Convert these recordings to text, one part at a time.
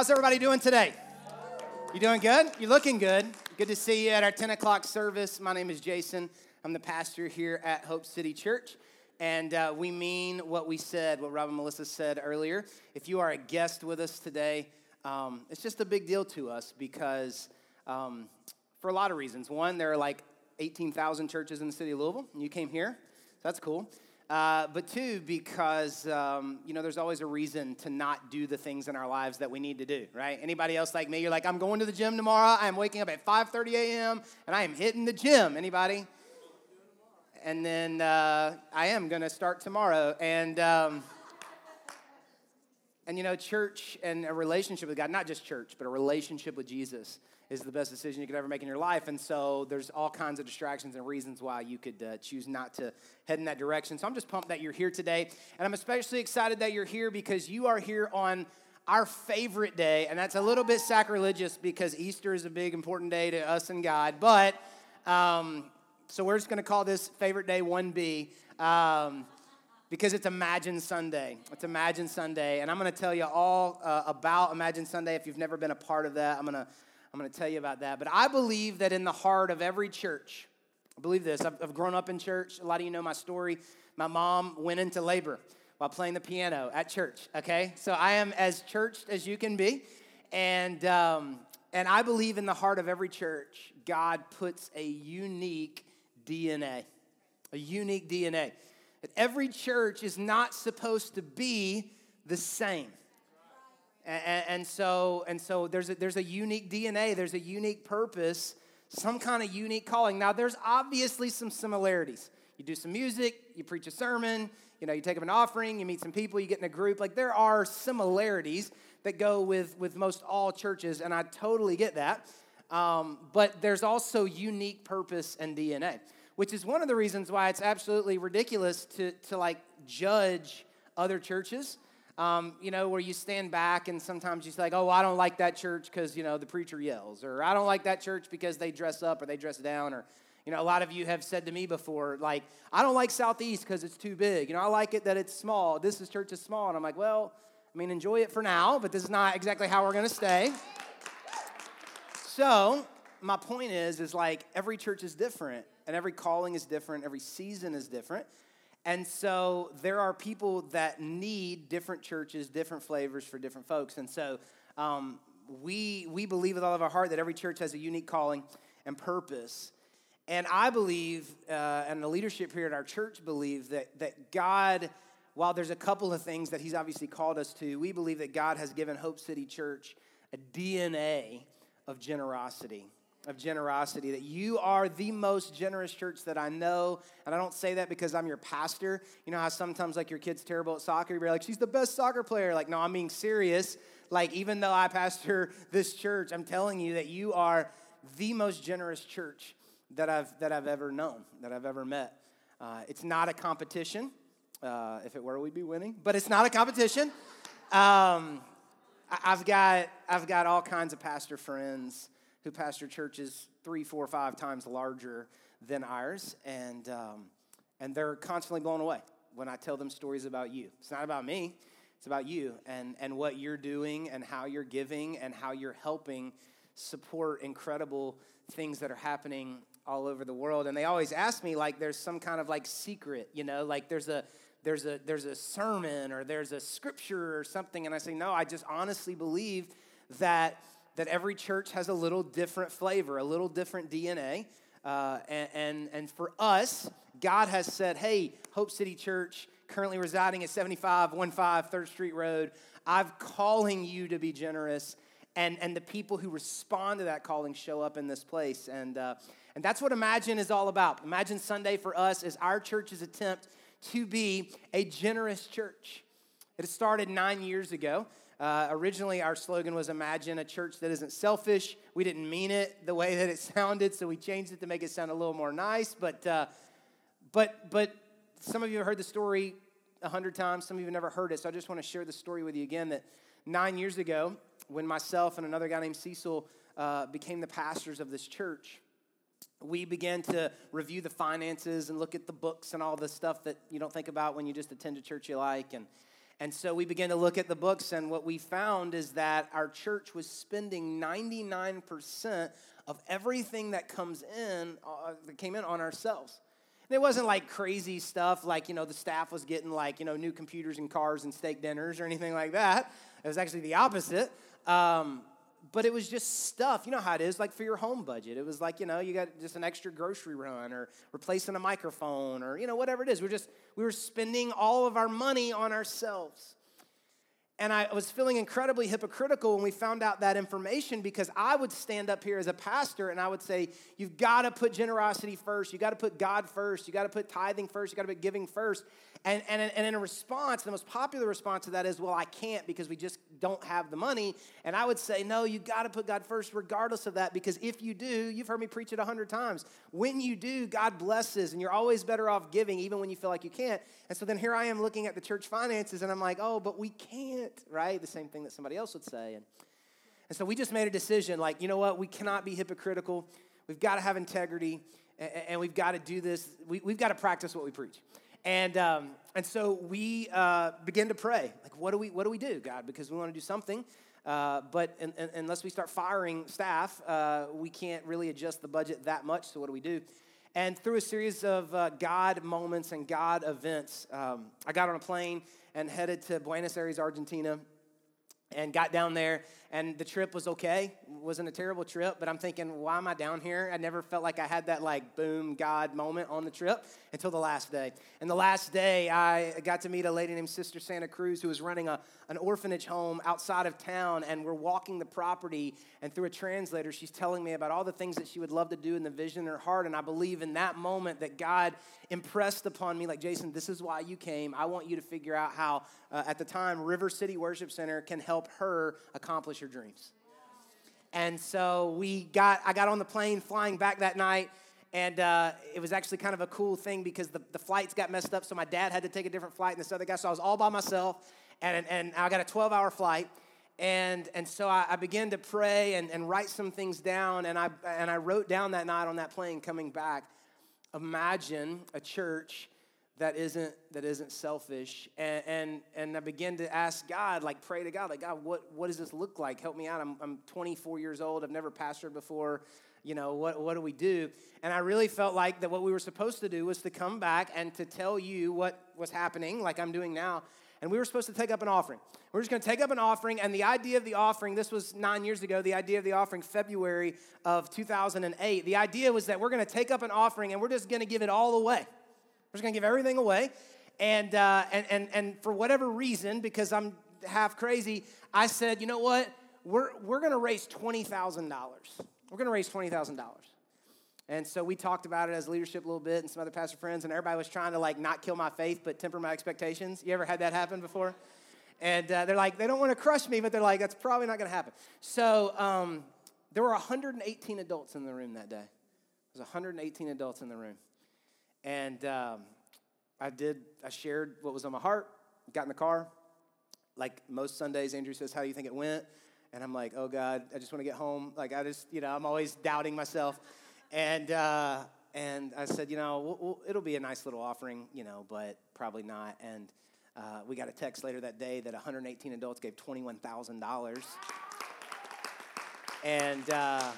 How's everybody doing today? You doing good? You looking good? Good to see you at our 10 o'clock service. My name is Jason. I'm the pastor here at Hope City Church. And uh, we mean what we said, what Rob and Melissa said earlier. If you are a guest with us today, um, it's just a big deal to us because um, for a lot of reasons. One, there are like 18,000 churches in the city of Louisville, and you came here. So that's cool. Uh, but two, because um, you know, there's always a reason to not do the things in our lives that we need to do, right? Anybody else like me? You're like, I'm going to the gym tomorrow. I'm waking up at 5:30 a.m. and I am hitting the gym. Anybody? And then uh, I am going to start tomorrow. And um, and you know, church and a relationship with God, not just church, but a relationship with Jesus is the best decision you could ever make in your life. And so there's all kinds of distractions and reasons why you could uh, choose not to head in that direction. So I'm just pumped that you're here today. And I'm especially excited that you're here because you are here on our favorite day. And that's a little bit sacrilegious because Easter is a big, important day to us and God. But um, so we're just going to call this favorite day 1B. Um, because it's Imagine Sunday. It's Imagine Sunday. And I'm going to tell you all uh, about Imagine Sunday. If you've never been a part of that, I'm going to I'm going to tell you about that. But I believe that in the heart of every church, I believe this. I've, I've grown up in church. A lot of you know my story. My mom went into labor while playing the piano at church, okay? So I am as churched as you can be. And, um, and I believe in the heart of every church, God puts a unique DNA, a unique DNA. That every church is not supposed to be the same. And, and, so, and so there's a, there's a unique DNA, there's a unique purpose, some kind of unique calling. Now, there's obviously some similarities. You do some music, you preach a sermon, you know, you take up an offering, you meet some people, you get in a group. Like there are similarities that go with, with most all churches, and I totally get that. Um, but there's also unique purpose and DNA, which is one of the reasons why it's absolutely ridiculous to, to like judge other churches um, you know, where you stand back and sometimes you say, like, oh, I don't like that church because, you know, the preacher yells, or I don't like that church because they dress up or they dress down, or, you know, a lot of you have said to me before, like, I don't like Southeast because it's too big. You know, I like it that it's small. This is church is small. And I'm like, well, I mean, enjoy it for now, but this is not exactly how we're going to stay. So, my point is, is like every church is different, and every calling is different, every season is different. And so there are people that need different churches, different flavors for different folks. And so um, we, we believe with all of our heart that every church has a unique calling and purpose. And I believe, uh, and the leadership here at our church believe that, that God, while there's a couple of things that He's obviously called us to, we believe that God has given Hope City Church a DNA of generosity of generosity, that you are the most generous church that I know. And I don't say that because I'm your pastor. You know how sometimes, like, your kid's terrible at soccer, you're like, she's the best soccer player. Like, no, I'm being serious. Like, even though I pastor this church, I'm telling you that you are the most generous church that I've, that I've ever known, that I've ever met. Uh, it's not a competition. Uh, if it were, we'd be winning, but it's not a competition. Um, I've got, I've got all kinds of pastor friends who pastor churches three, four, five times larger than ours, and, um, and they're constantly blown away when I tell them stories about you. It's not about me, it's about you and, and what you're doing and how you're giving and how you're helping support incredible things that are happening all over the world. And they always ask me like there's some kind of like secret, you know, like there's a there's a there's a sermon or there's a scripture or something. And I say, no, I just honestly believe that that every church has a little different flavor, a little different DNA. Uh, and, and, and for us, God has said, hey, Hope City Church, currently residing at 7515 3rd Street Road, I'm calling you to be generous. And, and the people who respond to that calling show up in this place. And, uh, and that's what Imagine is all about. Imagine Sunday for us is our church's attempt to be a generous church. It started nine years ago. Uh, originally, our slogan was Imagine a church that isn't selfish. We didn't mean it the way that it sounded, so we changed it to make it sound a little more nice. But, uh, but, but some of you have heard the story a hundred times, some of you have never heard it, so I just want to share the story with you again that nine years ago, when myself and another guy named Cecil uh, became the pastors of this church, we began to review the finances and look at the books and all the stuff that you don't think about when you just attend a church you like. And And so we began to look at the books, and what we found is that our church was spending 99% of everything that comes in, uh, that came in on ourselves. And it wasn't like crazy stuff like, you know, the staff was getting like, you know, new computers and cars and steak dinners or anything like that. It was actually the opposite. Um, but it was just stuff. You know how it is, like for your home budget. It was like, you know, you got just an extra grocery run or replacing a microphone or, you know, whatever it is. We're just, we were spending all of our money on ourselves. And I was feeling incredibly hypocritical when we found out that information because I would stand up here as a pastor and I would say, You've got to put generosity first. You got to put God first. You got to put tithing first. You got to put giving first. And, and, and in a response, the most popular response to that is, Well, I can't because we just don't have the money. And I would say, No, you got to put God first regardless of that because if you do, you've heard me preach it a hundred times. When you do, God blesses and you're always better off giving even when you feel like you can't. And so then here I am looking at the church finances and I'm like, Oh, but we can't right? The same thing that somebody else would say. And, and so we just made a decision like, you know what? We cannot be hypocritical. We've got to have integrity, and, and we've got to do this. We, we've got to practice what we preach. And, um, and so we uh, begin to pray. Like, what do we, what do, we do, God? Because we want to do something. Uh, but in, in, unless we start firing staff, uh, we can't really adjust the budget that much. So, what do we do? And through a series of uh, God moments and God events, um, I got on a plane and headed to Buenos Aires, Argentina, and got down there and the trip was okay. It wasn't a terrible trip but i'm thinking why am i down here? I never felt like i had that like boom god moment on the trip until the last day. And the last day i got to meet a lady named sister santa cruz who was running a, an orphanage home outside of town and we're walking the property and through a translator she's telling me about all the things that she would love to do in the vision in her heart and i believe in that moment that god impressed upon me like jason this is why you came. I want you to figure out how uh, at the time river city worship center can help her accomplish her dreams. And so we got i got on the plane flying back that night and uh, it was actually kind of a cool thing because the, the flights got messed up so my dad had to take a different flight and this other guy so i was all by myself and, and i got a 12 hour flight and, and so I, I began to pray and, and write some things down and I, and I wrote down that night on that plane coming back imagine a church that isn't that isn't selfish. And, and and i begin to ask god like pray to god like god what what does this look like? Help me out. I'm, I'm 24 years old. I've never pastored before. You know what, what do we do? And i really felt like that what we were supposed to do was to come back and to tell you what was happening like i'm doing now. And we were supposed to take up an offering. We're just going to take up an offering and the idea of the offering this was nine years ago the idea of the offering february of 2008 the idea was that we're going to take up an offering and we're just going to give it all away we're just going to give everything away. And, uh, and, and, and for whatever reason, because I'm half crazy, I said, you know what? We're, we're going to raise $20,000. We're going to raise $20,000. And so we talked about it as leadership a little bit and some other pastor friends, and everybody was trying to like not kill my faith, but temper my expectations. You ever had that happen before? And uh, they're like, they don't want to crush me, but they're like, that's probably not going to happen. So um, there were 118 adults in the room that day. There was 118 adults in the room. And um, I did, I shared what was on my heart, got in the car. Like most Sundays, Andrew says, How do you think it went? And I'm like, Oh God, I just want to get home. Like, I just, you know, I'm always doubting myself. And, uh, and I said, You know, we'll, we'll, it'll be a nice little offering, you know, but probably not. And uh, we got a text later that day that 118 adults gave $21,000. And, uh,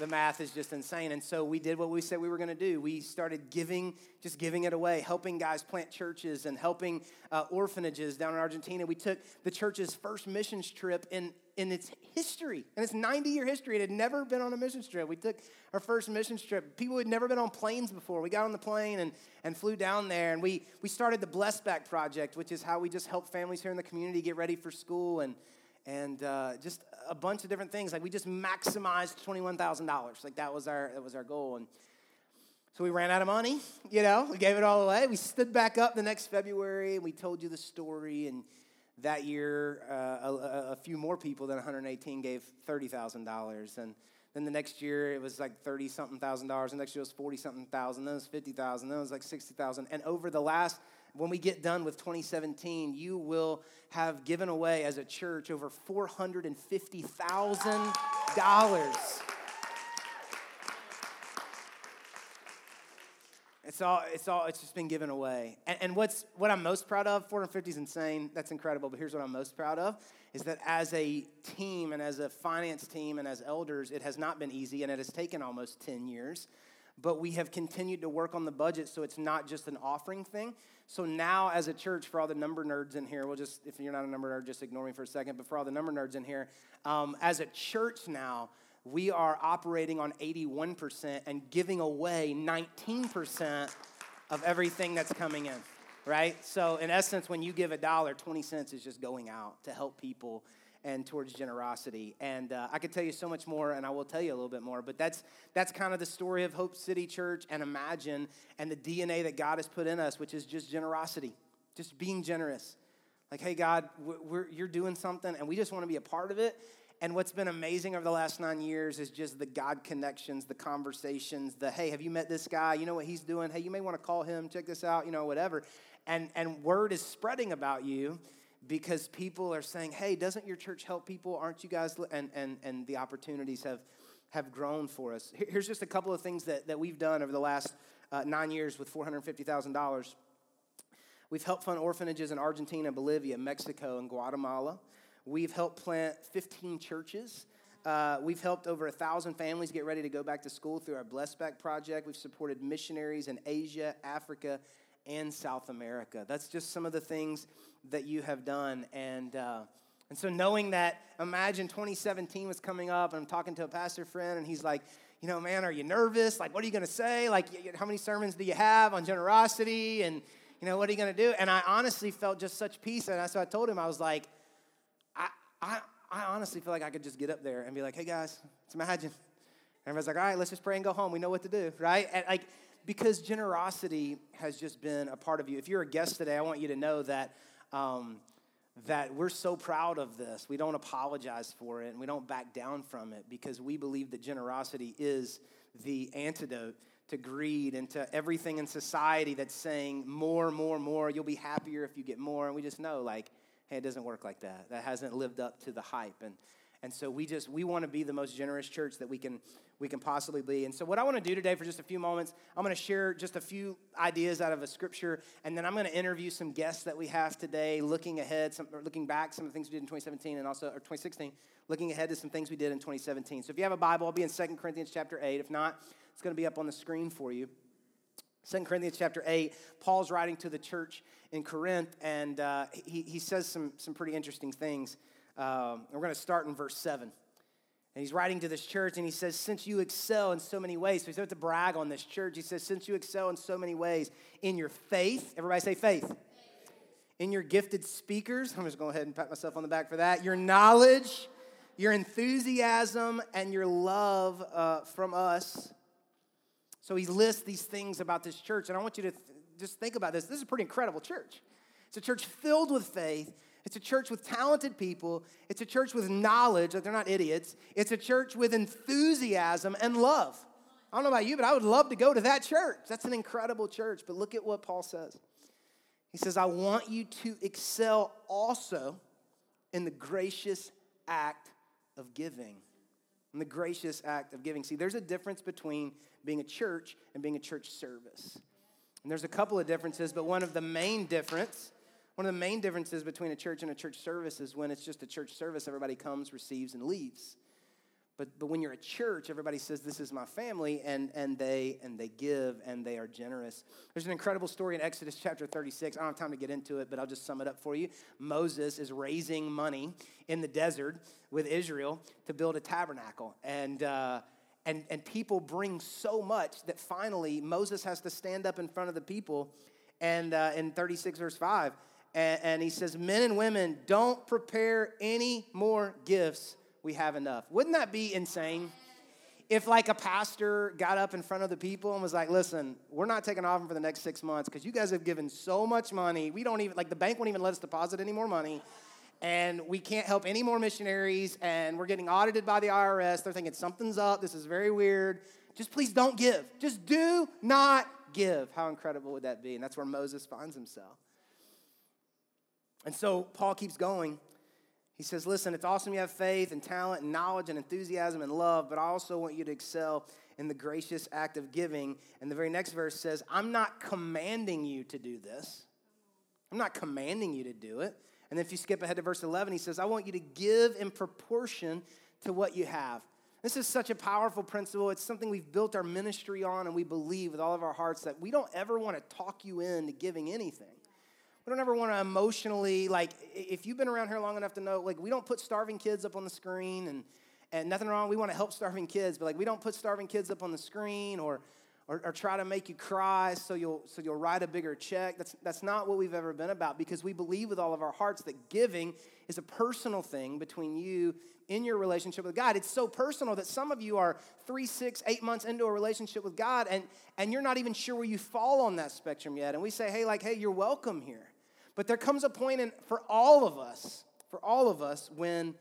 the math is just insane. And so we did what we said we were going to do. We started giving, just giving it away, helping guys plant churches and helping uh, orphanages down in Argentina. We took the church's first missions trip in, in its history, in its 90 year history. It had never been on a missions trip. We took our first missions trip. People had never been on planes before. We got on the plane and, and flew down there. And we, we started the Bless Back Project, which is how we just help families here in the community get ready for school and and uh, just a bunch of different things. Like we just maximized twenty-one thousand dollars. Like that was our that was our goal. And so we ran out of money. You know, we gave it all away. We stood back up the next February. and We told you the story. And that year, uh, a, a, few more people than 118 gave thirty thousand dollars. And then the next year it was like 30 something thousand dollars. The next year it was 40 something thousand. Then it was 50,000. Then it was like 60,000. And over the last when we get done with 2017, you will have given away as a church over $450,000. It's all, it's all, it's just been given away. And, and what's, what I'm most proud of, 450 is insane. That's incredible. But here's what I'm most proud of is that as a team and as a finance team and as elders, it has not been easy and it has taken almost 10 years. But we have continued to work on the budget so it's not just an offering thing. So now, as a church, for all the number nerds in here, we'll just, if you're not a number nerd, just ignore me for a second. But for all the number nerds in here, um, as a church now, we are operating on 81% and giving away 19% of everything that's coming in, right? So, in essence, when you give a dollar, 20 cents is just going out to help people and towards generosity. And uh, I could tell you so much more, and I will tell you a little bit more, but that's, that's kind of the story of Hope City Church and Imagine and the DNA that God has put in us, which is just generosity, just being generous. Like, hey, God, we're, you're doing something, and we just want to be a part of it. And what's been amazing over the last nine years is just the God connections, the conversations, the hey, have you met this guy? You know what he's doing? Hey, you may want to call him, check this out, you know, whatever. And, and word is spreading about you because people are saying, hey, doesn't your church help people? Aren't you guys? And, and, and the opportunities have, have grown for us. Here's just a couple of things that, that we've done over the last uh, nine years with $450,000. We've helped fund orphanages in Argentina, Bolivia, Mexico, and Guatemala. We've helped plant 15 churches. Uh, we've helped over a thousand families get ready to go back to school through our Bless Back project. We've supported missionaries in Asia, Africa, and South America. That's just some of the things that you have done. And, uh, and so, knowing that, imagine 2017 was coming up, and I'm talking to a pastor friend, and he's like, you know, man, are you nervous? Like, what are you going to say? Like, how many sermons do you have on generosity? And, you know, what are you going to do? And I honestly felt just such peace. And so I told him, I was like, I, I honestly feel like I could just get up there and be like, hey guys, let's imagine. Everybody's like, all right, let's just pray and go home. We know what to do, right? And like, because generosity has just been a part of you. If you're a guest today, I want you to know that um, that we're so proud of this. We don't apologize for it and we don't back down from it because we believe that generosity is the antidote to greed and to everything in society that's saying more, more, more. You'll be happier if you get more. And we just know, like, Hey, it doesn't work like that. That hasn't lived up to the hype. And, and so we just we want to be the most generous church that we can we can possibly be. And so what I want to do today for just a few moments, I'm going to share just a few ideas out of a scripture, and then I'm going to interview some guests that we have today, looking ahead, some, looking back, some of the things we did in 2017 and also or 2016, looking ahead to some things we did in 2017. So if you have a Bible, I'll be in 2 Corinthians chapter 8. If not, it's going to be up on the screen for you. 2 Corinthians chapter 8, Paul's writing to the church in Corinth, and uh, he, he says some, some pretty interesting things. Um, we're going to start in verse 7. And he's writing to this church, and he says, Since you excel in so many ways, so he's about to brag on this church. He says, Since you excel in so many ways, in your faith, everybody say faith. faith. In your gifted speakers, I'm just going ahead and pat myself on the back for that. Your knowledge, your enthusiasm, and your love uh, from us so he lists these things about this church, and I want you to th- just think about this. This is a pretty incredible church. It's a church filled with faith. It's a church with talented people. It's a church with knowledge, that they're not idiots. It's a church with enthusiasm and love. I don't know about you, but I would love to go to that church. That's an incredible church. But look at what Paul says. He says, I want you to excel also in the gracious act of giving. In the gracious act of giving. See, there's a difference between being a church and being a church service. And there's a couple of differences, but one of the main difference, one of the main differences between a church and a church service is when it's just a church service, everybody comes, receives, and leaves. But, but when you're a church, everybody says, This is my family, and, and, they, and they give and they are generous. There's an incredible story in Exodus chapter 36. I don't have time to get into it, but I'll just sum it up for you. Moses is raising money in the desert with Israel to build a tabernacle. And, uh, and, and people bring so much that finally Moses has to stand up in front of the people and uh, in 36 verse 5 and, and he says men and women don't prepare any more gifts we have enough wouldn't that be insane if like a pastor got up in front of the people and was like listen we're not taking off for the next six months because you guys have given so much money we don't even like the bank won't even let us deposit any more money and we can't help any more missionaries, and we're getting audited by the IRS. They're thinking something's up, this is very weird. Just please don't give. Just do not give. How incredible would that be? And that's where Moses finds himself. And so Paul keeps going. He says, Listen, it's awesome you have faith and talent and knowledge and enthusiasm and love, but I also want you to excel in the gracious act of giving. And the very next verse says, I'm not commanding you to do this. I'm not commanding you to do it. And then if you skip ahead to verse 11, he says, I want you to give in proportion to what you have. This is such a powerful principle. It's something we've built our ministry on, and we believe with all of our hearts that we don't ever want to talk you into giving anything. We don't ever want to emotionally, like, if you've been around here long enough to know, like, we don't put starving kids up on the screen and, and nothing wrong. We want to help starving kids, but like, we don't put starving kids up on the screen or, or, or, try to make you cry so you'll, so you'll write a bigger check. That's, that's not what we've ever been about because we believe with all of our hearts that giving is a personal thing between you in your relationship with God. It's so personal that some of you are three, six, eight months into a relationship with God and, and you're not even sure where you fall on that spectrum yet. And we say, hey, like, hey, you're welcome here. But there comes a point in, for all of us, for all of us, when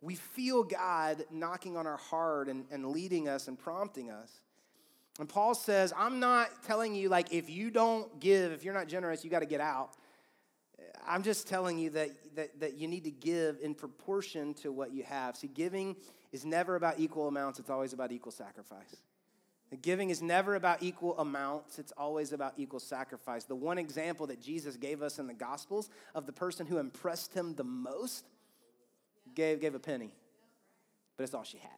we feel God knocking on our heart and, and leading us and prompting us. And Paul says, I'm not telling you, like, if you don't give, if you're not generous, you got to get out. I'm just telling you that, that, that you need to give in proportion to what you have. See, giving is never about equal amounts, it's always about equal sacrifice. The giving is never about equal amounts, it's always about equal sacrifice. The one example that Jesus gave us in the Gospels of the person who impressed him the most gave, gave a penny, but it's all she had.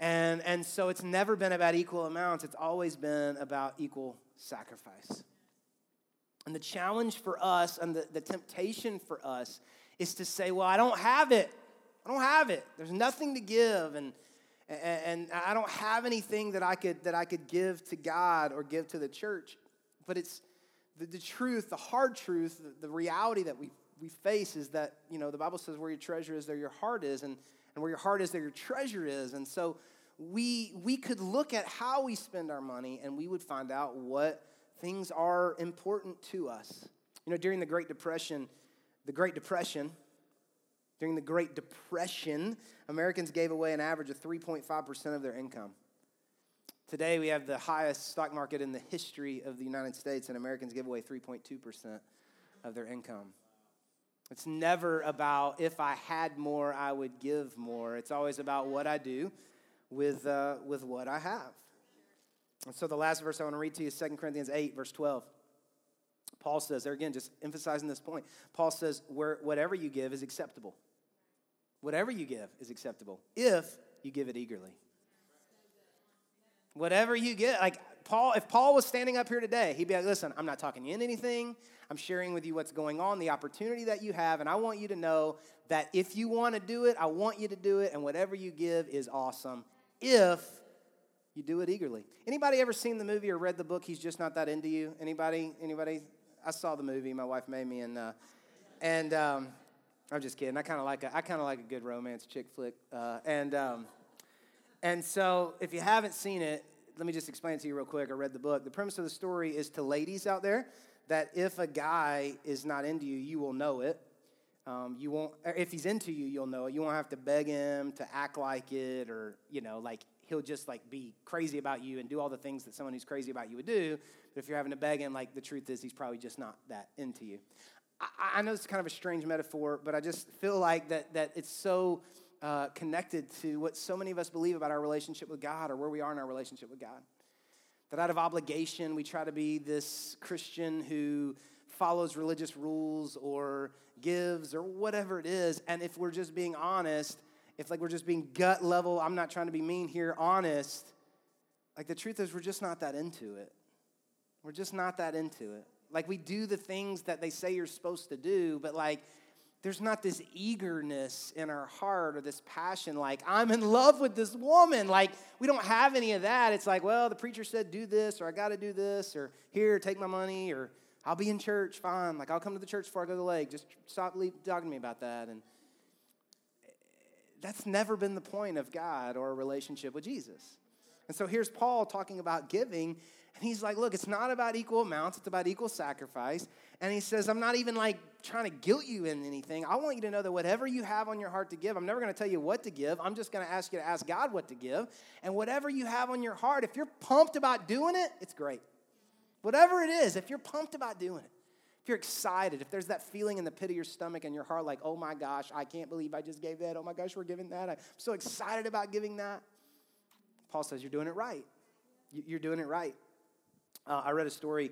And, and so it's never been about equal amounts, it's always been about equal sacrifice. And the challenge for us and the, the temptation for us is to say, well, I don't have it. I don't have it. There's nothing to give. And, and, I don't have anything that I, could, that I could give to God or give to the church. But it's the, the truth, the hard truth, the, the reality that we, we face is that, you know, the Bible says where your treasure is, there your heart is. And and where your heart is, there your treasure is. And so we, we could look at how we spend our money and we would find out what things are important to us. You know, during the Great Depression, the Great Depression, during the Great Depression, Americans gave away an average of 3.5% of their income. Today, we have the highest stock market in the history of the United States, and Americans give away 3.2% of their income. It's never about if I had more, I would give more. It's always about what I do with, uh, with what I have. And so the last verse I want to read to you is 2 Corinthians 8, verse 12. Paul says, there again, just emphasizing this point. Paul says, Where, whatever you give is acceptable. Whatever you give is acceptable if you give it eagerly. Whatever you get, like Paul, if Paul was standing up here today, he'd be like, listen, I'm not talking you in anything. I'm sharing with you what's going on, the opportunity that you have, and I want you to know that if you want to do it, I want you to do it, and whatever you give is awesome if you do it eagerly. Anybody ever seen the movie or read the book? He's just not that into you. Anybody? Anybody? I saw the movie. My wife made me, and uh, and um, I'm just kidding. I kind of like a, I kind of like a good romance chick flick, uh, and um, and so if you haven't seen it, let me just explain to you real quick. I read the book. The premise of the story is to ladies out there that if a guy is not into you, you will know it. Um, you won't, if he's into you, you'll know it. You won't have to beg him to act like it, or you know, like he'll just like be crazy about you and do all the things that someone who's crazy about you would do. But if you're having to beg him, like the truth is, he's probably just not that into you. I, I know it's kind of a strange metaphor, but I just feel like that that it's so uh, connected to what so many of us believe about our relationship with God or where we are in our relationship with God. That out of obligation, we try to be this Christian who follows religious rules or gives or whatever it is. And if we're just being honest, if like we're just being gut level, I'm not trying to be mean here, honest, like the truth is we're just not that into it. We're just not that into it. Like we do the things that they say you're supposed to do, but like there's not this eagerness in our heart or this passion like i'm in love with this woman. Like we don't have any of that. It's like well the preacher said do this or i got to do this or here take my money or i'll be in church fine. Like i'll come to the church before i go to the lake. Just stop talking to me about that. And eh, that's never been the point of god or a relationship with jesus. And so here's paul talking about giving and he's like, look, it's not about equal amounts, it's about equal sacrifice. And he says, I'm not even like trying to guilt you in anything. I want you to know that whatever you have on your heart to give, I'm never going to tell you what to give. I'm just going to ask you to ask God what to give. And whatever you have on your heart, if you're pumped about doing it, it's great. Whatever it is, if you're pumped about doing it, if you're excited, if there's that feeling in the pit of your stomach and your heart, like, oh my gosh, I can't believe I just gave that. Oh my gosh, we're giving that. I'm so excited about giving that. Paul says, You're doing it right. You're doing it right. Uh, I read a story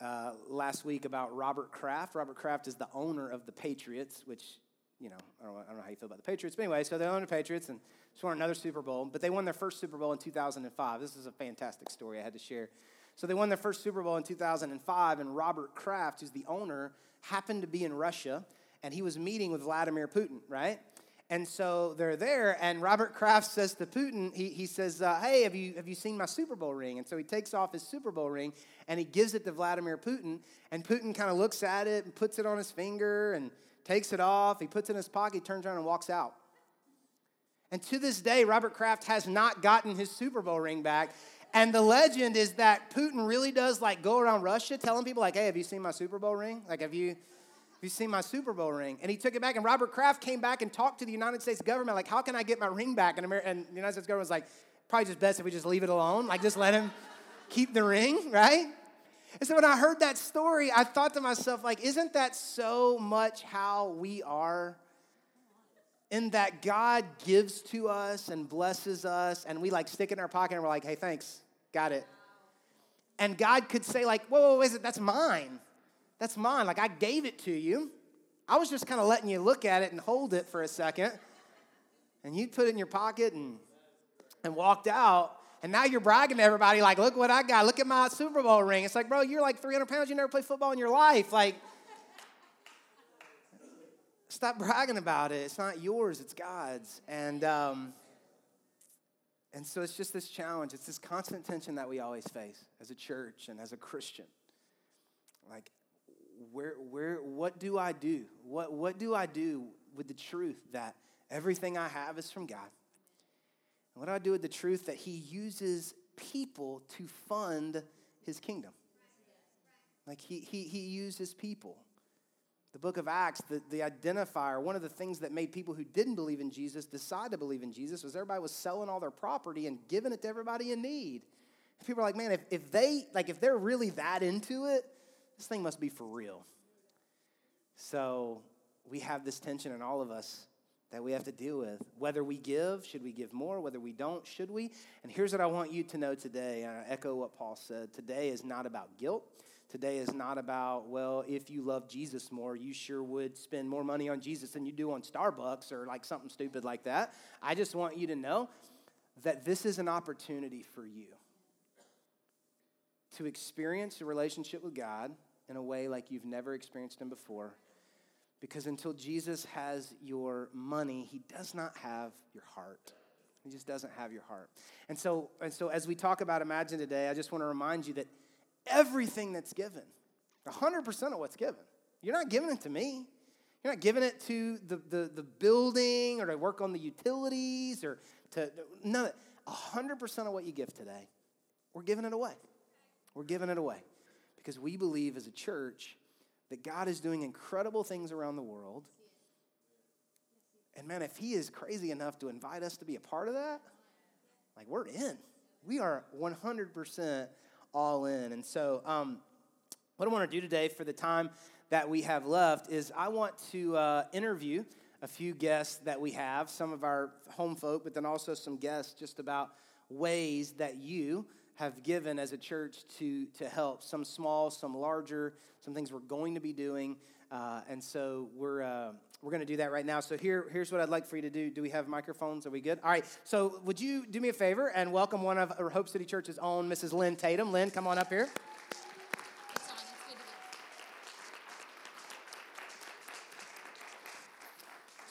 uh, last week about Robert Kraft. Robert Kraft is the owner of the Patriots, which, you know, I don't, I don't know how you feel about the Patriots, but anyway, so they own the Patriots and just won another Super Bowl, but they won their first Super Bowl in 2005. This is a fantastic story I had to share. So they won their first Super Bowl in 2005, and Robert Kraft, who's the owner, happened to be in Russia, and he was meeting with Vladimir Putin, right? And so they're there, and Robert Kraft says to Putin, he, he says, uh, Hey, have you, have you seen my Super Bowl ring? And so he takes off his Super Bowl ring and he gives it to Vladimir Putin. And Putin kind of looks at it and puts it on his finger and takes it off. He puts it in his pocket, turns around, and walks out. And to this day, Robert Kraft has not gotten his Super Bowl ring back. And the legend is that Putin really does like go around Russia telling people, like, hey, have you seen my Super Bowl ring? Like, have you you seen my Super Bowl ring? And he took it back, and Robert Kraft came back and talked to the United States government, like, how can I get my ring back? And, America, and the United States government was like, probably just best if we just leave it alone, like, just let him keep the ring, right? And so when I heard that story, I thought to myself, like, isn't that so much how we are? In that God gives to us and blesses us, and we like stick it in our pocket and we're like, hey, thanks, got it. And God could say, like, whoa, whoa, is it? That's mine. That's mine. Like I gave it to you. I was just kind of letting you look at it and hold it for a second. And you put it in your pocket and, and walked out. And now you're bragging to everybody, like, look what I got. Look at my Super Bowl ring. It's like, bro, you're like 300 pounds. You never played football in your life. Like, stop bragging about it. It's not yours, it's God's. And, um, and so it's just this challenge. It's this constant tension that we always face as a church and as a Christian. Like, where, where, what do I do? What, what do I do with the truth that everything I have is from God? And what do I do with the truth that He uses people to fund His kingdom? Like He, he, he uses people. The book of Acts, the, the identifier, one of the things that made people who didn't believe in Jesus decide to believe in Jesus was everybody was selling all their property and giving it to everybody in need. People are like, man, if, if they like if they're really that into it, this thing must be for real. So we have this tension in all of us that we have to deal with. Whether we give, should we give more? Whether we don't, should we? And here's what I want you to know today. And I echo what Paul said. Today is not about guilt. Today is not about, well, if you love Jesus more, you sure would spend more money on Jesus than you do on Starbucks or like something stupid like that. I just want you to know that this is an opportunity for you to experience a relationship with God in a way like you've never experienced Him before. Because until Jesus has your money, He does not have your heart. He just doesn't have your heart. And so, and so as we talk about Imagine today, I just want to remind you that everything that's given, 100% of what's given, you're not giving it to me. You're not giving it to the, the, the building or to work on the utilities or to, none 100% of what you give today, we're giving it away. We're giving it away because we believe as a church that God is doing incredible things around the world. And man, if He is crazy enough to invite us to be a part of that, like we're in. We are 100% all in. And so, um, what I want to do today for the time that we have left is I want to uh, interview a few guests that we have, some of our home folk, but then also some guests just about ways that you have given as a church to, to help, some small, some larger, some things we're going to be doing. Uh, and so we're, uh, we're going to do that right now. So here, here's what I'd like for you to do. Do we have microphones? Are we good? All right. So would you do me a favor and welcome one of Hope City Church's own, Mrs. Lynn Tatum. Lynn, come on up here.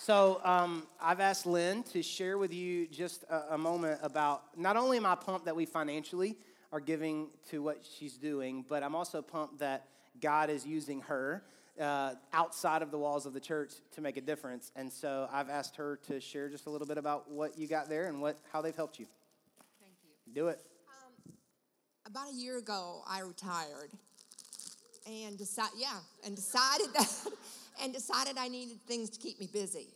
So um, I've asked Lynn to share with you just a, a, moment about not only am I pumped that we financially are giving to what she's doing, but I'm also pumped that God is using her uh, outside of the walls of the church to make a difference. And so I've asked her to share just a little bit about what you got there and what how they've helped you. Thank you. Do it. Um, about a year ago, I retired and decided, yeah, and decided that, and decided I needed things to keep me busy.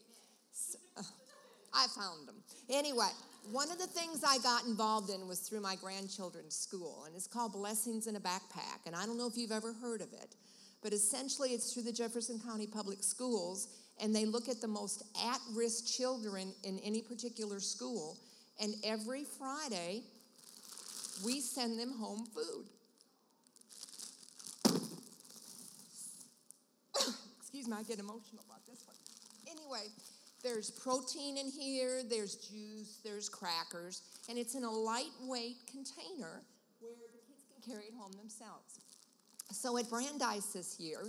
So, uh, I found them. Anyway, one of the things I got involved in was through my grandchildren's school, and it's called Blessings in a Backpack. And I don't know if you've ever heard of it, but essentially it's through the Jefferson County Public Schools, and they look at the most at risk children in any particular school And every Friday, we send them home food. Excuse me, I get emotional about this one. Anyway, there's protein in here, there's juice, there's crackers, and it's in a lightweight container where the kids can carry it home themselves. So at Brandeis this year,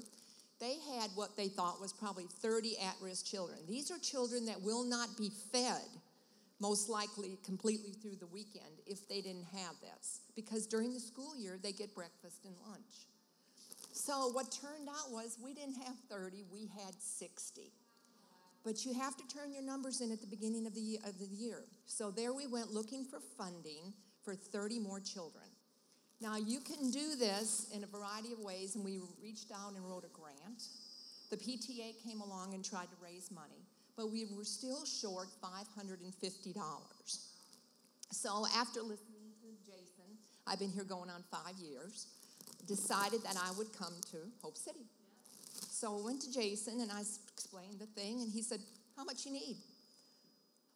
they had what they thought was probably 30 at risk children. These are children that will not be fed, most likely completely through the weekend, if they didn't have this. Because during the school year, they get breakfast and lunch. So what turned out was we didn't have 30, we had 60. But you have to turn your numbers in at the beginning of the, of the year. So there we went looking for funding for 30 more children. Now, you can do this in a variety of ways, and we reached out and wrote a grant. The PTA came along and tried to raise money, but we were still short $550. So, after listening to Jason, I've been here going on five years, decided that I would come to Hope City. So, I went to Jason and I explained the thing, and he said, How much you need?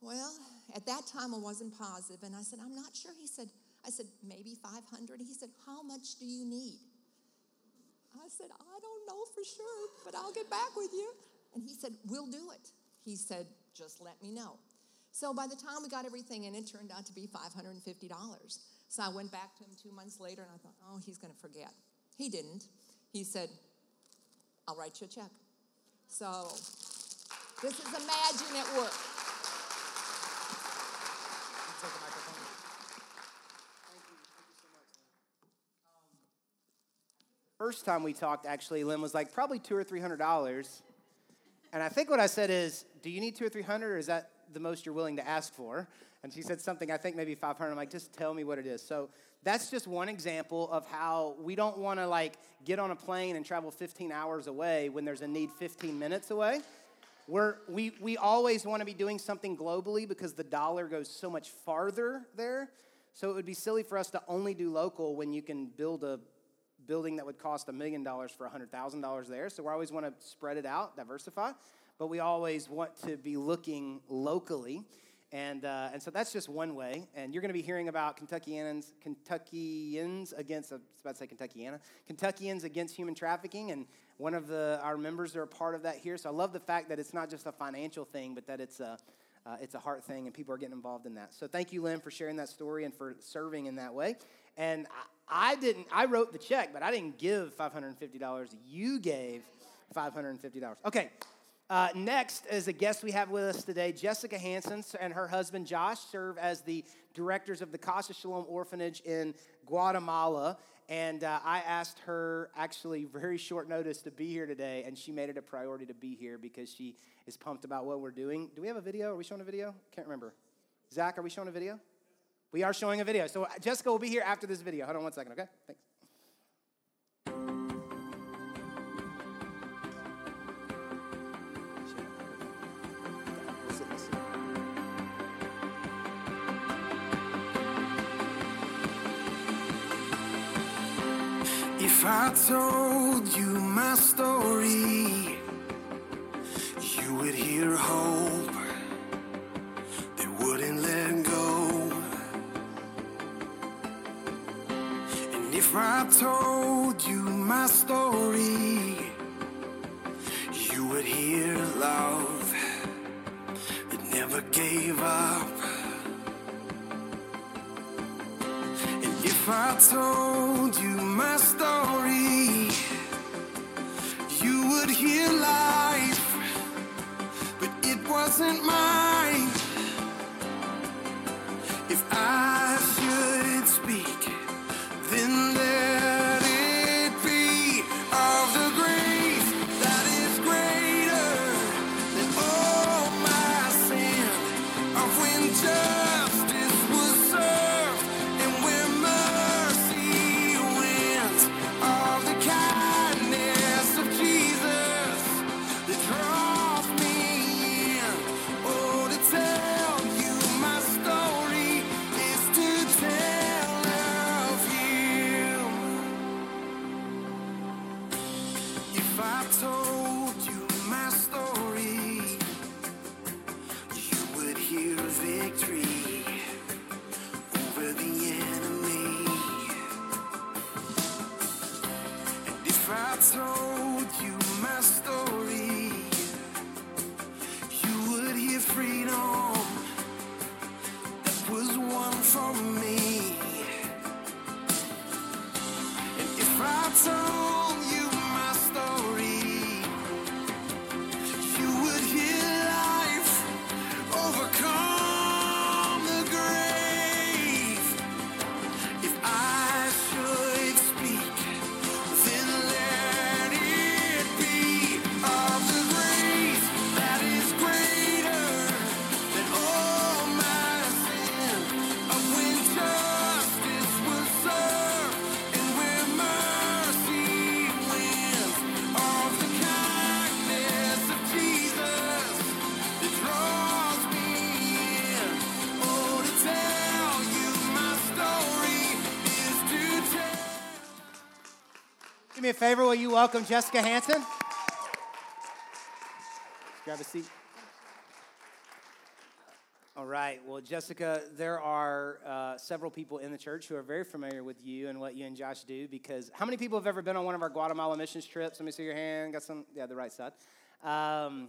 Well, at that time I wasn't positive, and I said, I'm not sure. He said, I said, maybe 500. He said, How much do you need? I said, I don't know for sure, but I'll get back with you. And he said, We'll do it. He said, Just let me know. So by the time we got everything in, it turned out to be $550. So I went back to him two months later and I thought, Oh, he's going to forget. He didn't. He said, I'll write you a check. So this is Imagine at Work. First time we talked, actually, Lynn was like, probably two or three hundred dollars. And I think what I said is, do you need two or three hundred, or is that the most you're willing to ask for? And she said something, I think maybe 500. I'm like, just tell me what it is. So that's just one example of how we don't want to like get on a plane and travel 15 hours away when there's a need 15 minutes away. We're, we, we always want to be doing something globally because the dollar goes so much farther there. So it would be silly for us to only do local when you can build a building that would cost a million dollars for $100,000 there. So we always want to spread it out, diversify, but we always want to be looking locally. And, uh, and so that's just one way. And you're going to be hearing about Kentuckians, Kentuckians against, I was about to say Kentuckiana, Kentuckians against human trafficking. And one of the, our members are a part of that here. So I love the fact that it's not just a financial thing, but that it's a, uh, it's a heart thing and people are getting involved in that. So thank you, Lynn, for sharing that story and for serving in that way. And I, I didn't, I wrote the check, but I didn't give $550. You gave $550. Okay. Uh, next is a guest we have with us today. Jessica Hanson and her husband Josh serve as the directors of the Casa Shalom Orphanage in Guatemala. And uh, I asked her actually very short notice to be here today, and she made it a priority to be here because she is pumped about what we're doing. Do we have a video? Are we showing a video? Can't remember. Zach, are we showing a video? We are showing a video. So Jessica will be here after this video. Hold on one second, okay? Thanks. I told you my story, you would hear hope that wouldn't let go. And if I told you my story, you would hear love that never gave up. And if I told hear life, but it wasn't mine. If I me a favor? Will you welcome Jessica Hanson? Grab a seat. All right. Well, Jessica, there are uh, several people in the church who are very familiar with you and what you and Josh do because how many people have ever been on one of our Guatemala missions trips? Let me see your hand. Got some? Yeah, the right side. Um,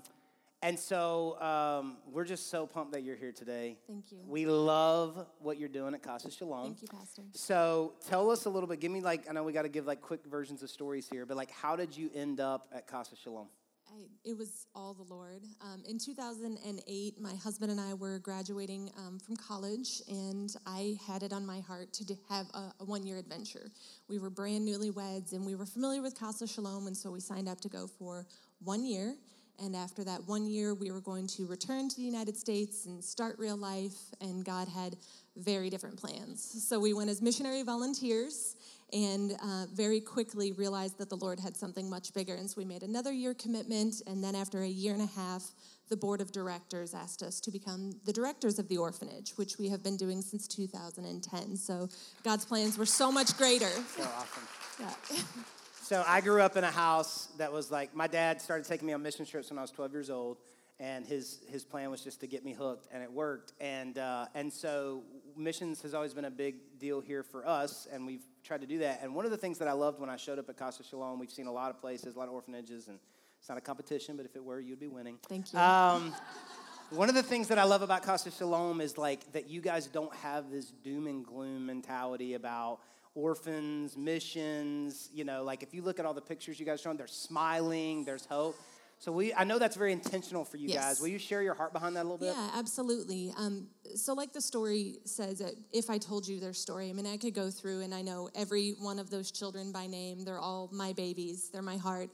and so um, we're just so pumped that you're here today. Thank you. We love what you're doing at Casa Shalom. Thank you, Pastor. So tell us a little bit. Give me like I know we got to give like quick versions of stories here, but like how did you end up at Casa Shalom? I, it was all the Lord. Um, in 2008, my husband and I were graduating um, from college, and I had it on my heart to have a, a one year adventure. We were brand newlyweds, and we were familiar with Casa Shalom, and so we signed up to go for one year. And after that one year, we were going to return to the United States and start real life, and God had very different plans. So we went as missionary volunteers and uh, very quickly realized that the Lord had something much bigger. And so we made another year commitment. And then after a year and a half, the board of directors asked us to become the directors of the orphanage, which we have been doing since 2010. So God's plans were so much greater. So awesome. Yeah. So I grew up in a house that was like my dad started taking me on mission trips when I was 12 years old, and his his plan was just to get me hooked, and it worked. And uh, and so missions has always been a big deal here for us, and we've tried to do that. And one of the things that I loved when I showed up at Casa Shalom, we've seen a lot of places, a lot of orphanages, and it's not a competition, but if it were, you'd be winning. Thank you. Um, one of the things that I love about Casa Shalom is like that you guys don't have this doom and gloom mentality about orphans, missions. You know, like if you look at all the pictures you guys showing, they're smiling, there's hope. So we, I know that's very intentional for you Yes. guys. Will you share your heart behind that a little bit? Yeah, absolutely. Um, so, like the story says, that if I told you their story, I mean, I could go through and I know every one of those children by name. They're all my babies, they're my heart.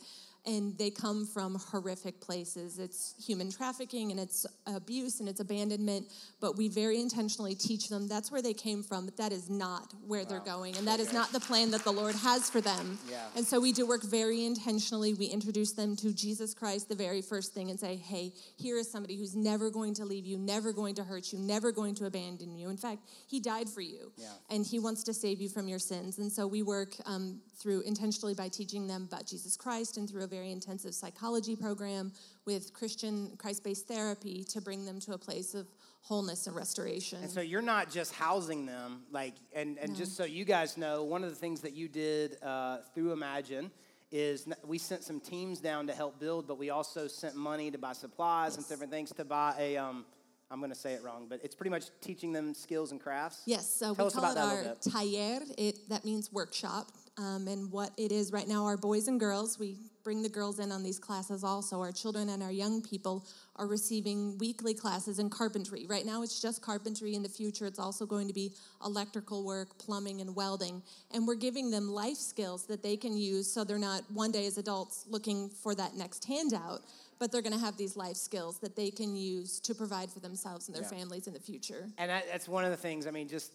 And they come from horrific places. It's human trafficking and it's abuse and it's abandonment, but we very intentionally teach them that's where they came from, but that is not where they're going. And that is not the plan that the Lord has for them. Yeah. And so we do work very intentionally. We introduce them to Jesus Christ the very first thing and say, hey, here is somebody who's never going to leave you, never going to hurt you, never going to abandon you. In fact, he died for you. Yeah. And he wants to save you from your sins. And so we work um, through intentionally by teaching them about Jesus Christ and through a very intensive psychology program with Christian Christ based therapy to bring them to a place of wholeness and restoration. And so you're not just housing them, like, and, and just so you guys know, one of the things that you did uh, through Imagine is we sent some teams down to help build, but we also sent money to buy supplies and different things to buy a, um, I'm going to say it wrong, but it's pretty much teaching them skills and crafts. Yes, so Tell we us call about it that our taller. It that means workshop. Um, and what it is right now, our boys and girls, we bring the girls in on these classes also. Our children and our young people are receiving weekly classes in carpentry. Right now, it's just carpentry. In the future, it's also going to be electrical work, plumbing, and welding. And we're giving them life skills that they can use so they're not one day as adults looking for that next handout, but they're going to have these life skills that they can use to provide for themselves and their Yeah. families in the future. And that, that's one of the things. I mean, just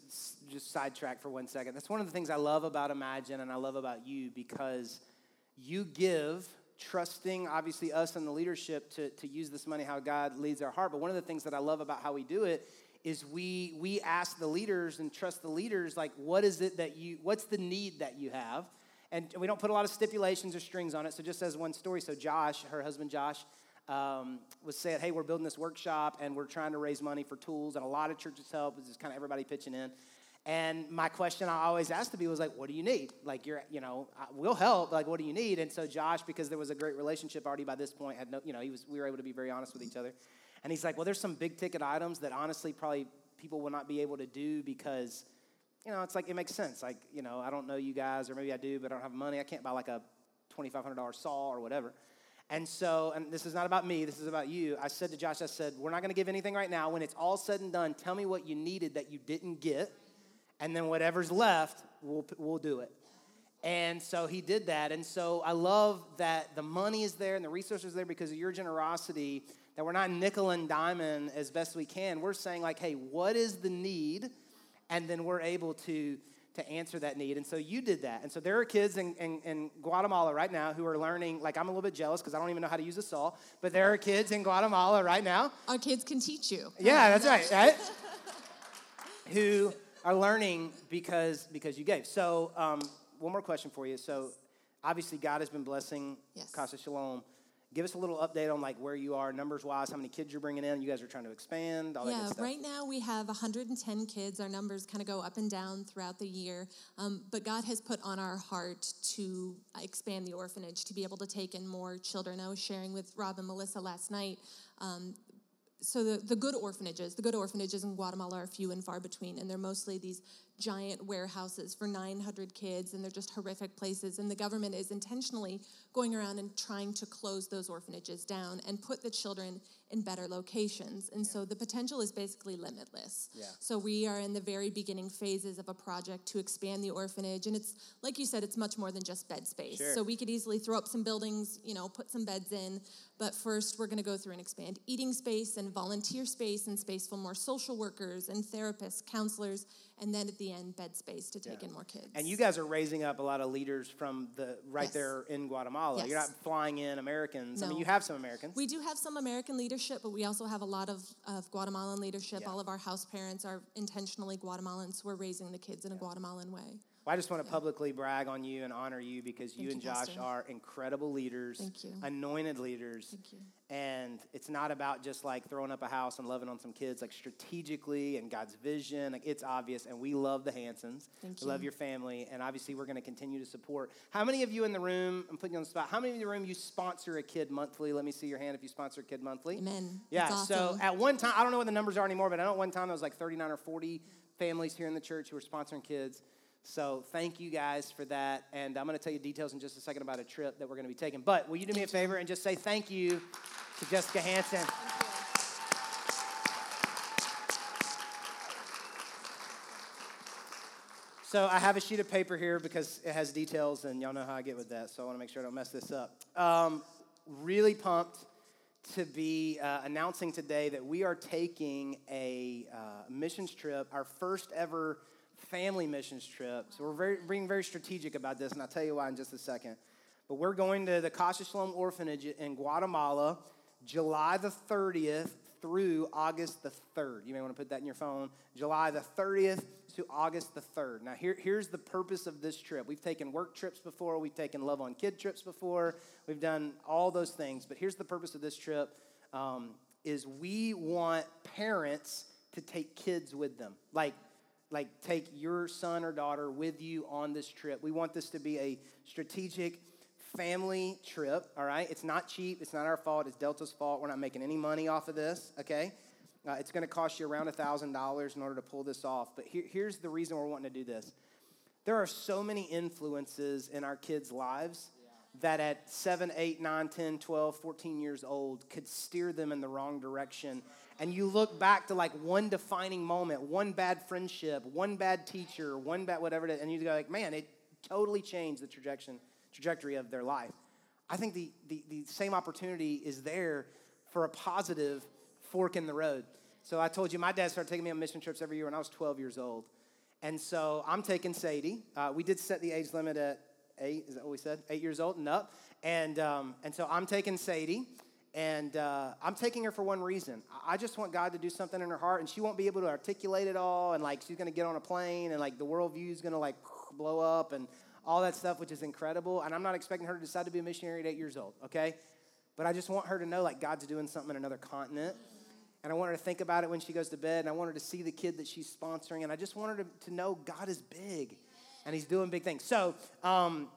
just sidetrack for one second. That's one of the things I love about Imagine, and I love about you because you give, trusting obviously us and the leadership to to use this money how God leads our heart. But one of the things that I love about how we do it is we we ask the leaders and trust the leaders like, what is it that you? What's the need that you have? And we don't put a lot of stipulations or strings on it. So just as one story, so Josh, her husband Josh, um, was said, hey, we're building this workshop and we're trying to raise money for tools, and a lot of churches help. Just kind of everybody pitching in. And my question I always asked to be was like, what do you need? Like, you're, you know, we'll help. Like, what do you need? And so Josh, because there was a great relationship already by this point, had no, you know, he was, we were able to be very honest with each other. And he's like, well, there's some big ticket items that honestly probably people will not be able to do because, you know, it's like, it makes sense. Like, you know, I don't know you guys, or maybe I do, but I don't have money. I can't buy like a $2,500 saw or whatever. And so, and this is not about me, this is about you. I said to Josh, I said, we're not gonna give anything right now. When it's all said and done, tell me what you needed that you didn't get, and then whatever's left, we'll, we'll do it. And so he did that. And so I love that the money is there and the resources are there because of your generosity, that we're not nickel and diamond as best we can. We're saying, like, hey, what is the need? And then we're able to to answer that need. And so you did that. And so there are kids in, in, in Guatemala right now who are learning, like I'm a little bit jealous because I don't even know how to use a saw, but there are kids in Guatemala right now Our kids can teach you. yeah, that's right, right? Who are learning because because you gave. So, um, one more question for you. So, obviously God has been blessing Yes. Casa Shalom. Give us a little update on like where you are numbers wise, how many kids you're bringing in. You guys are trying to expand, all that Yeah, right now we have 110 kids. Our numbers kind of go up and down throughout the year. Um, but God has put on our heart to expand the orphanage, to be able to take in more children. I was sharing with Rob and Melissa last night. Um, so the, the good orphanages, the good orphanages in Guatemala are few and far between, and they're mostly these giant warehouses for 900 kids, and they're just horrific places. And the government is intentionally going around and trying to close those orphanages down and put the children in better locations. And so the potential is basically limitless. Yeah. So we are in the very beginning phases of a project to expand the orphanage, and it's like you said, it's much more than just bed space. Sure. So we could easily throw up some buildings, you know, put some beds in, but first we're going to go through and expand eating space and volunteer space and space for more social workers and therapists, counselors, and then at the end, bed space to take in more kids. And you guys are raising up a lot of leaders from the right Yes. there in Guatemala. You're not flying in Americans. I mean, you have some Americans. We do have some American leadership, but we also have a lot of, of Guatemalan leadership. Yeah. All of our house parents are intentionally Guatemalans, so we're raising the kids in a Guatemalan way. Well, I just want to publicly brag on you and honor you because you Thank and you, Josh Pastor. are incredible leaders, Thank you. anointed leaders. Thank you. And it's not about just like throwing up a house and loving on some kids, like strategically and God's vision. Like it's obvious, and we love the Hansons. Thank we love your family, and obviously we're going to continue to support. How many of you in the room? I'm putting you on the spot. How many in the room you sponsor a kid monthly? Let me see your hand if you sponsor a kid monthly. Amen. Yeah, so at one time, I don't know what the numbers are anymore, but I know at one time there was like 39 or 40 families here in the church who were sponsoring kids. So thank you guys for that. And I'm going to tell you details in just a second about a trip that we're going to be taking. But will you do me a favor and just say thank you to Jessica Hanson? So I have a sheet of paper here because it has details, and y'all know how I get with that. So I want to make sure I don't mess this up. Um, really pumped to be uh, announcing today that we are taking a uh, missions trip, our first ever family missions trip. So we're very, being very strategic about this, and I'll tell you why in just a second. But we're going to the Casa Shalom Orphanage in Guatemala, July the 30th through August the 3rd. You may want to put that in your phone. July the 30th to August the 3rd. Now, here, here's the purpose of this trip. We've taken work trips before, we've taken Love on Kid trips before, we've done all those things. But here's the purpose of this trip um, is we want parents to take kids with them. Like, like take your son or daughter with you on this trip. We want this to be a strategic family trip, all right? It's not cheap. It's not our fault. It's Delta's fault. We're not making any money off of this, okay? Uh, it's going to cost you around $1,000 in order to pull this off. But here, here's the reason we're wanting to do this. There are so many influences in our kids' lives that at 7, 8, 9, 10, 12, 14 years old could steer them in the wrong direction. And you look back to like one defining moment, one bad friendship, one bad teacher, one bad whatever it is, and you go like, man, it totally changed the trajectory, trajectory of their life. I think the, the, the same opportunity is there for a positive fork in the road. So I told you my dad started taking me on mission trips every year when I was 12 years old. And so I'm taking Sadie. Uh, we did set the age limit at eight, is that what we said? Eight years old and up. And, um, and so I'm taking Sadie, and uh, I'm taking her for one reason. I- just want God to do something in her heart, and she won't be able to articulate it all, and like she's gonna get on a plane, and like the worldview is gonna like blow up, and all that stuff, which is incredible. And I'm not expecting her to decide to be a missionary at eight years old, okay? But I just want her to know like God's doing something in another continent. And I want her to think about it when she goes to bed. And I want her to see the kid that she's sponsoring. And I just want her to, to know God is big and he's doing big things. So, um,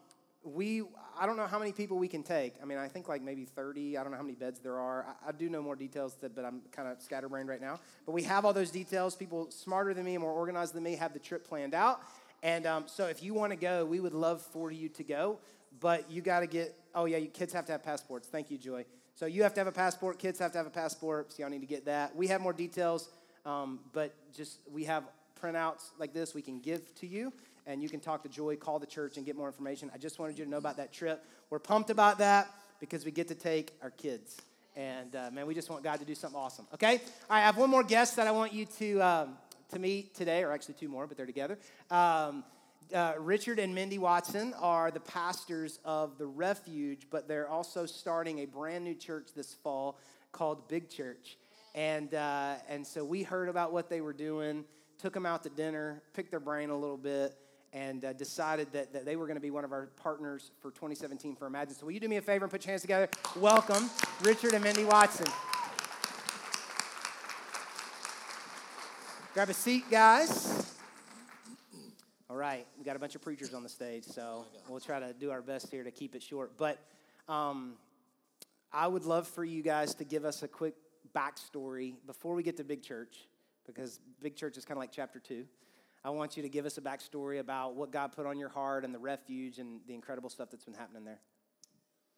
we, I don't know how many people we can take. I mean, I think like maybe 30. I don't know how many beds there are. I, I do know more details, but I'm kind of scatterbrained right now. But we have all those details. People smarter than me and more organized than me have the trip planned out. And um, so if you want to go, we would love for you to go. But you got to get, oh, yeah, kids have to have passports. Thank you, Joy. So you have to have a passport. Kids have to have a passport. So y'all need to get that. We have more details, um, but just we have printouts like this we can give to you. And you can talk to Joy, call the church, and get more information. I just wanted you to know about that trip. We're pumped about that because we get to take our kids. And uh, man, we just want God to do something awesome. Okay? All right, I have one more guest that I want you to, um, to meet today, or actually two more, but they're together. Um, uh, Richard and Mindy Watson are the pastors of the Refuge, but they're also starting a brand new church this fall called Big Church. And, uh, and so we heard about what they were doing, took them out to dinner, picked their brain a little bit, and uh, decided that, that they were going to be one of our partners for 2017 for Imagine. So, will you do me a favor and put your hands together? Welcome, Richard and Mindy Watson. Grab a seat, guys. All right, we got a bunch of preachers on the stage, so we'll try to do our best here to keep it short. But um, I would love for you guys to give us a quick backstory before we get to Big Church, because Big Church is kind of like chapter two. I want you to give us a backstory about what God put on your heart and the refuge and the incredible stuff that's been happening there.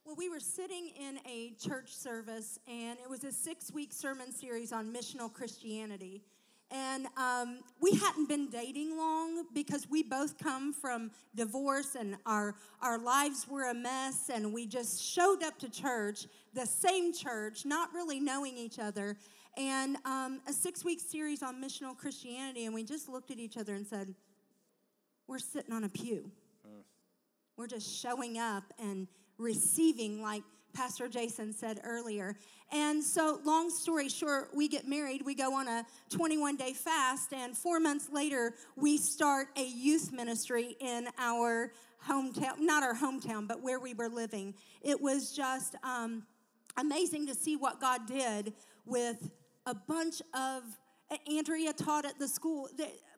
Well, we were sitting in a church service, and it was a six week sermon series on missional Christianity. And um, we hadn't been dating long because we both come from divorce and our, our lives were a mess. And we just showed up to church, the same church, not really knowing each other. And um, a six week series on missional Christianity. And we just looked at each other and said, We're sitting on a pew. We're just showing up and receiving, like Pastor Jason said earlier. And so, long story short, we get married, we go on a 21 day fast, and four months later, we start a youth ministry in our hometown, not our hometown, but where we were living. It was just um, amazing to see what God did with a bunch of. Andrea taught at the school.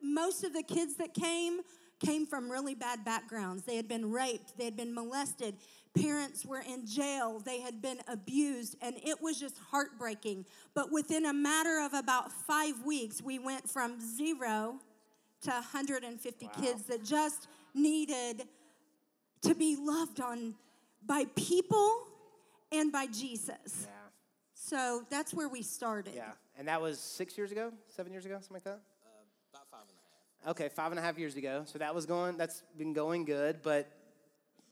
Most of the kids that came came from really bad backgrounds. They had been raped, they had been molested, parents were in jail, they had been abused, and it was just heartbreaking. But within a matter of about five weeks, we went from zero to 150 Wow. kids that just needed to be loved on by people and by Jesus. Yeah. So that's where we started. Yeah. And that was six years ago, seven years ago, something like that? About five and a half. Okay, five and a half years ago. So that was going, that's been going good. But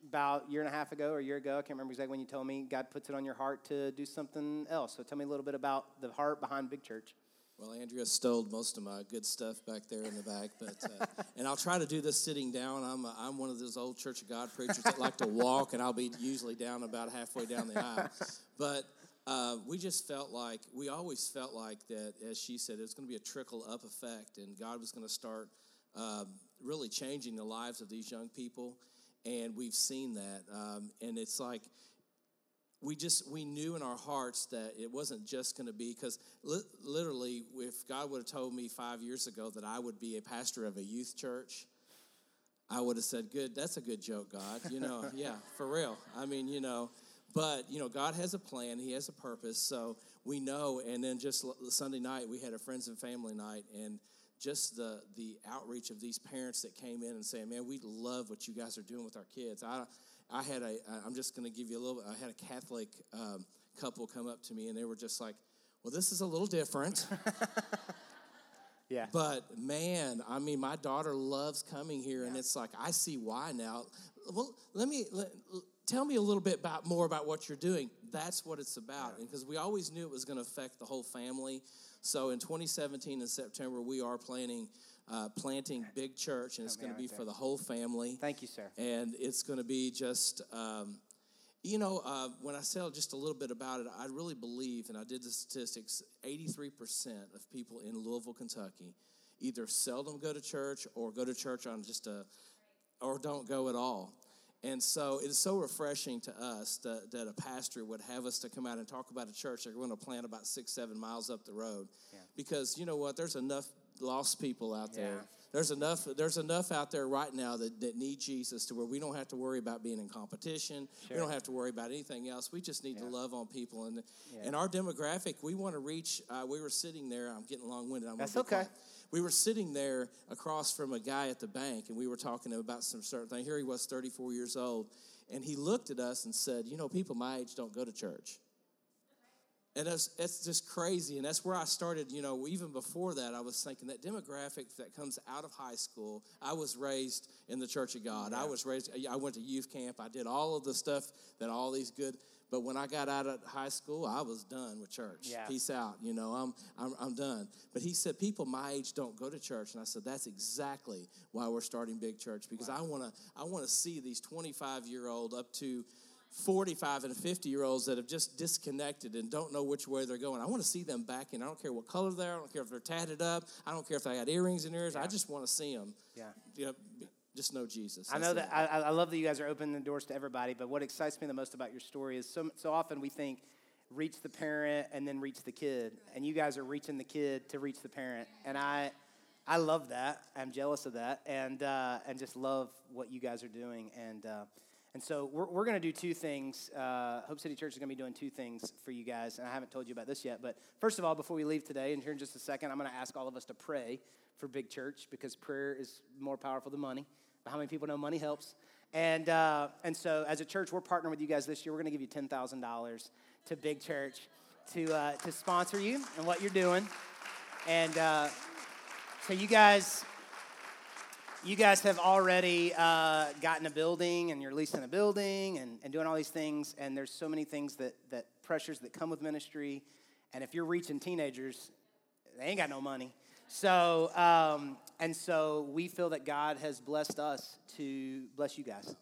about a year and a half ago or a year ago, I can't remember exactly when you told me, God puts it on your heart to do something else. So tell me a little bit about the heart behind Big Church. Well, Andrea stole most of my good stuff back there in the back, but uh, and I'll try to do this sitting down. I'm a, I'm one of those old Church of God preachers that like to walk, and I'll be usually down about halfway down the aisle. But uh, we just felt like we always felt like that, as she said, it was going to be a trickle up effect, and God was going to start um, really changing the lives of these young people, and we've seen that, um, and it's like we just we knew in our hearts that it wasn't just going to be because li- literally if god would have told me five years ago that i would be a pastor of a youth church i would have said good that's a good joke god you know? Yeah for real. I mean you know but you know god has a plan. He has a purpose. So we know and then just l- sunday night we had a friends and family night and just the the outreach of these parents that came in and saying man we love what you guys are doing with our kids. I i had a i'm just going to give you a little i had a catholic um, couple come up to me and they were just like well this is a little different. Yeah. but man, I mean, my daughter loves coming here, and it's like I see why now. Well, let me let, tell me a little bit about more about what you're doing. That's what it's about, because we always knew it was going to affect the whole family. So in 2017 in September, we are planning uh, planting big church, and it's going to be right for the whole family Thank you, sir. and it's going to be just um, you know uh, when i say just a little bit about it i really believe and i did the statistics 83% of people in louisville kentucky either seldom go to church or go to church on just a or don't go at all and so it's so refreshing to us that, that a pastor would have us to come out and talk about a church they're going to plant about six seven miles up the road. Because you know what? There's enough lost people out there. There's enough there's enough out there right now that, that need jesus to where we don't have to worry about being in competition. We don't have to worry about anything else. We just need to love on people. And and our demographic we want to reach uh, we were sitting there i'm getting long-winded That's okay. quiet. We were sitting there across from a guy at the bank and we were talking about some certain thing here he was 34 years old and he looked at us and said you know people my age don't go to church and that's, that's just crazy. And that's where I started, you know, even before that, I was thinking that demographic that comes out of high school. I was raised in the Church of God. I was raised, I went to youth camp. I did all of the stuff that all these good, but when I got out of high school, I was done with church. Yeah. Peace out, you know, I'm, I'm, I'm done. But he said, people my age don't go to church. And I said, that's exactly why we're starting Big Church because I want to, I want to see these 25 year old up to 45 and 50 year olds that have just disconnected and don't know which way they're going. I want to see them back in. I don't care what color they're. I don't care if they're tatted up. I don't care if they got earrings in ears. I just want to see them. Yeah. You know, Just know Jesus. I know that. I, I love that you guys are opening the doors to everybody, but what excites me the most about your story is so, so often we think reach the parent and then reach the kid, and you guys are reaching the kid to reach the parent, and I, I love that. I'm jealous of that, and uh, and just love what you guys are doing, and uh, and so we're, we're going to do two things. Uh, Hope City Church is going to be doing two things for you guys, and I haven't told you about this yet. But first of all, before we leave today, and here in just a second, I'm going to ask all of us to pray for Big Church because prayer is more powerful than money. How many people know money helps? And uh, and so as a church, we're partnering with you guys this year. We're going to give you ten thousand dollars to Big Church to uh, to sponsor you and what you're doing, and uh, so you guys you guys have already uh, gotten a building and you're leasing a building and, and doing all these things and there's so many things that, that pressures that come with ministry and if you're reaching teenagers they ain't got no money so um, and so we feel that god has blessed us to bless you guys